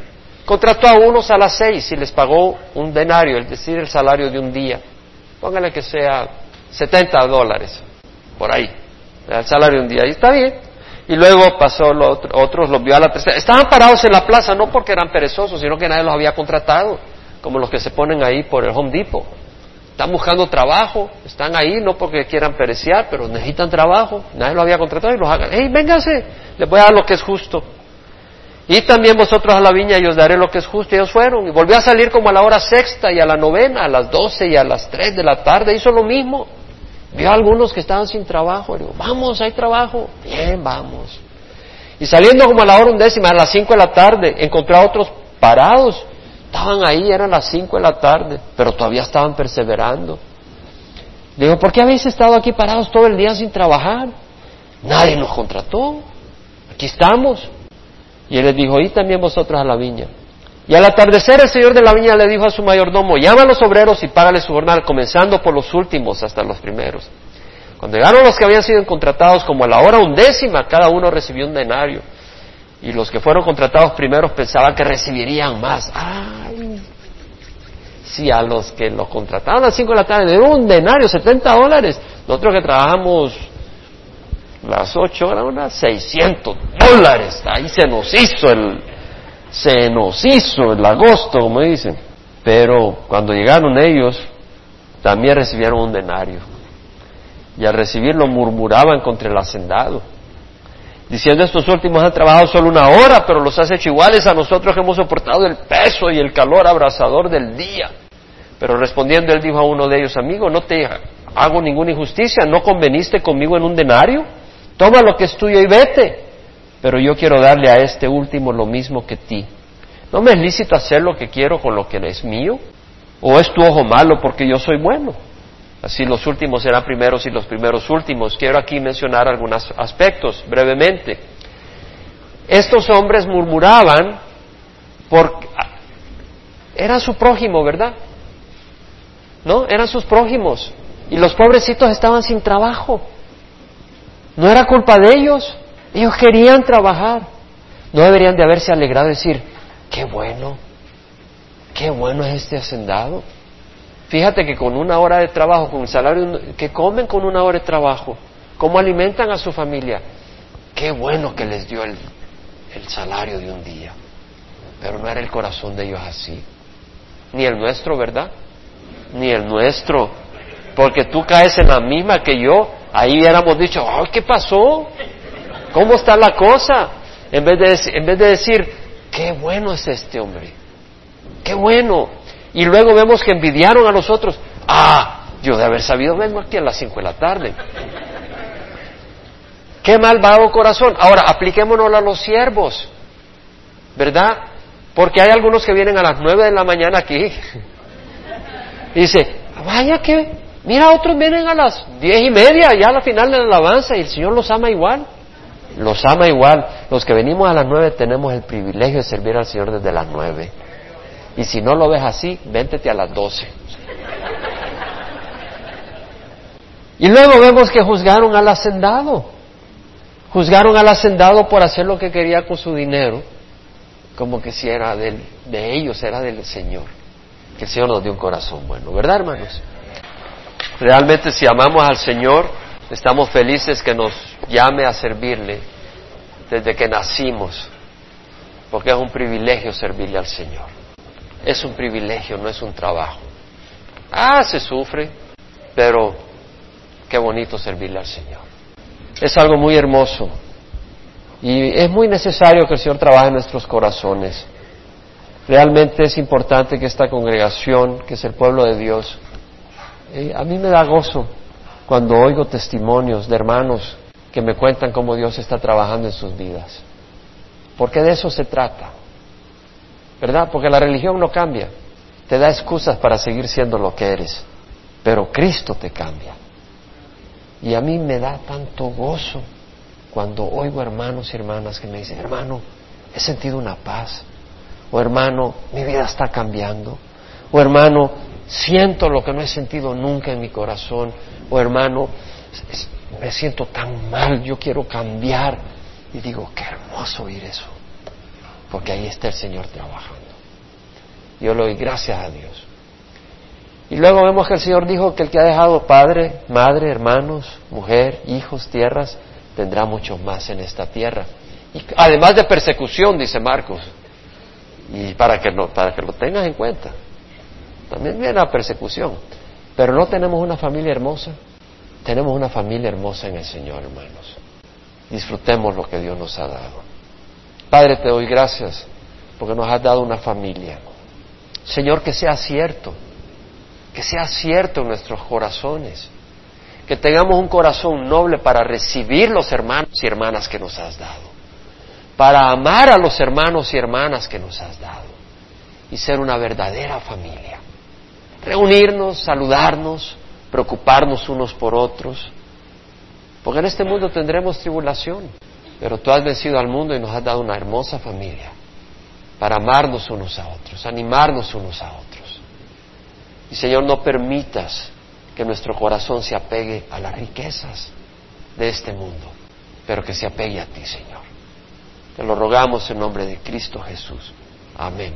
Contrató a unos a las seis y les pagó un denario, es decir, el salario de un día. Póngale que sea 70 dólares, por ahí, el salario de un día. Y está bien. Y luego pasó, los otros los vio a la tercera. Estaban parados en la plaza no porque eran perezosos, sino que nadie los había contratado, como los que se ponen ahí por el Home Depot. Están buscando trabajo, están ahí no porque quieran pereciar, pero necesitan trabajo, nadie los había contratado y los hagan. ¡Hey, véngase! Les voy a dar lo que es justo. Y también vosotros a la viña y os daré lo que es justo. Y ellos fueron. Y volvió a salir como a la hora sexta y a la novena, a las doce y a las tres de la tarde. Hizo lo mismo. Vio a algunos que estaban sin trabajo. Y dijo, vamos, hay trabajo. Bien, vamos. Y saliendo como a la hora undécima, a las cinco de la tarde, encontró a otros parados. Estaban ahí, eran las cinco de la tarde, pero todavía estaban perseverando. Le dijo, ¿por qué habéis estado aquí parados todo el día sin trabajar? Nadie nos contrató. Aquí estamos. Y él les dijo, y también vosotros a la viña. Y al atardecer el señor de la viña le dijo a su mayordomo, llama a los obreros y págale su jornal, comenzando por los últimos hasta los primeros. Cuando llegaron los que habían sido contratados como a la hora undécima, cada uno recibió un denario. Y los que fueron contratados primeros pensaban que recibirían más. ¡Ay! Si a los que los contrataban a las 5 de la tarde de un denario, 70 dólares. Nosotros que trabajamos las 8 horas, unas 600 dólares. Ahí se nos hizo el, se nos hizo el agosto, como dicen. Pero cuando llegaron ellos, también recibieron un denario. Y al recibirlo murmuraban contra el hacendado, diciendo estos últimos han trabajado solo una hora, pero los has hecho iguales a nosotros que hemos soportado el peso y el calor abrasador del día. Pero respondiendo él dijo a uno de ellos, amigo, no te hago ninguna injusticia, ¿no conveniste conmigo en un denario? Toma lo que es tuyo y vete pero yo quiero darle a este último lo mismo que ti. ¿No me es lícito hacer lo que quiero con lo que es mío? ¿O es tu ojo malo porque yo soy bueno? Así los últimos serán primeros y los primeros últimos. Quiero aquí mencionar algunos aspectos brevemente. Estos hombres murmuraban porque era su prójimo, ¿verdad? ¿No? Eran sus prójimos. Y los pobrecitos estaban sin trabajo. No era culpa de ellos. Ellos querían trabajar. No deberían de haberse alegrado y decir, qué bueno, qué bueno es este hacendado. Fíjate que con una hora de trabajo, con un salario, que comen con una hora de trabajo, cómo alimentan a su familia. Qué bueno que les dio el, el salario de un día. Pero no era el corazón de ellos así. Ni el nuestro, ¿verdad? Ni el nuestro. Porque tú caes en la misma que yo. Ahí hubiéramos dicho, ay, ¿qué pasó? ¿Cómo está la cosa? En vez, de, en vez de decir, qué bueno es este hombre, qué bueno. Y luego vemos que envidiaron a los otros. Ah, yo de haber sabido vengo aquí a las cinco de la tarde. Qué malvado corazón. Ahora, apliquémonos a los siervos, ¿verdad? Porque hay algunos que vienen a las nueve de la mañana aquí. dice, vaya que, mira, otros vienen a las diez y media, ya a la final de la alabanza, y el Señor los ama igual. Los ama igual. Los que venimos a las nueve tenemos el privilegio de servir al Señor desde las nueve. Y si no lo ves así, véntete a las doce. Y luego vemos que juzgaron al hacendado. Juzgaron al hacendado por hacer lo que quería con su dinero, como que si era de ellos, era del Señor. Que el Señor nos dio un corazón bueno, ¿verdad, hermanos? Realmente si amamos al Señor, estamos felices que nos llame a servirle desde que nacimos, porque es un privilegio servirle al Señor. Es un privilegio, no es un trabajo. Ah, se sufre, pero qué bonito servirle al Señor es algo muy hermoso. Y es muy necesario que el Señor trabaje en nuestros corazones. Realmente es importante que esta congregación, que es el pueblo de Dios, eh, a mí me da gozo cuando oigo testimonios de hermanos que me cuentan cómo Dios está trabajando en sus vidas. Porque de eso se trata. ¿Verdad? Porque la religión no cambia. Te da excusas para seguir siendo lo que eres. Pero Cristo te cambia. Y a mí me da tanto gozo cuando oigo hermanos y hermanas que me dicen, hermano, he sentido una paz. O hermano, mi vida está cambiando. O hermano, siento lo que no he sentido nunca en mi corazón. O hermano, me siento tan mal, yo quiero cambiar. Y digo, qué hermoso oír eso. Porque ahí está el Señor trabajando. Yo le doy gracias a Dios. Y luego vemos que el Señor dijo que el que ha dejado padre, madre, hermanos, mujer, hijos, tierras, tendrá muchos más en esta tierra. Y además de persecución, dice Marcos. Y para que, lo, para que lo tengas en cuenta. También viene la persecución. Pero no tenemos una familia hermosa. Tenemos una familia hermosa en el Señor, hermanos. Disfrutemos lo que Dios nos ha dado. Padre, te doy gracias porque nos has dado una familia. Señor, que sea cierto que sea cierto en nuestros corazones, que tengamos un corazón noble para recibir los hermanos y hermanas que nos has dado, para amar a los hermanos y hermanas que nos has dado y ser una verdadera familia. Reunirnos, saludarnos, preocuparnos unos por otros, porque en este mundo tendremos tribulación, pero tú has vencido al mundo y nos has dado una hermosa familia para amarnos unos a otros, animarnos unos a otros. Y Señor, no permitas que nuestro corazón se apegue a las riquezas de este mundo, pero que se apegue a ti, Señor. Te lo rogamos en nombre de Cristo Jesús. Amén.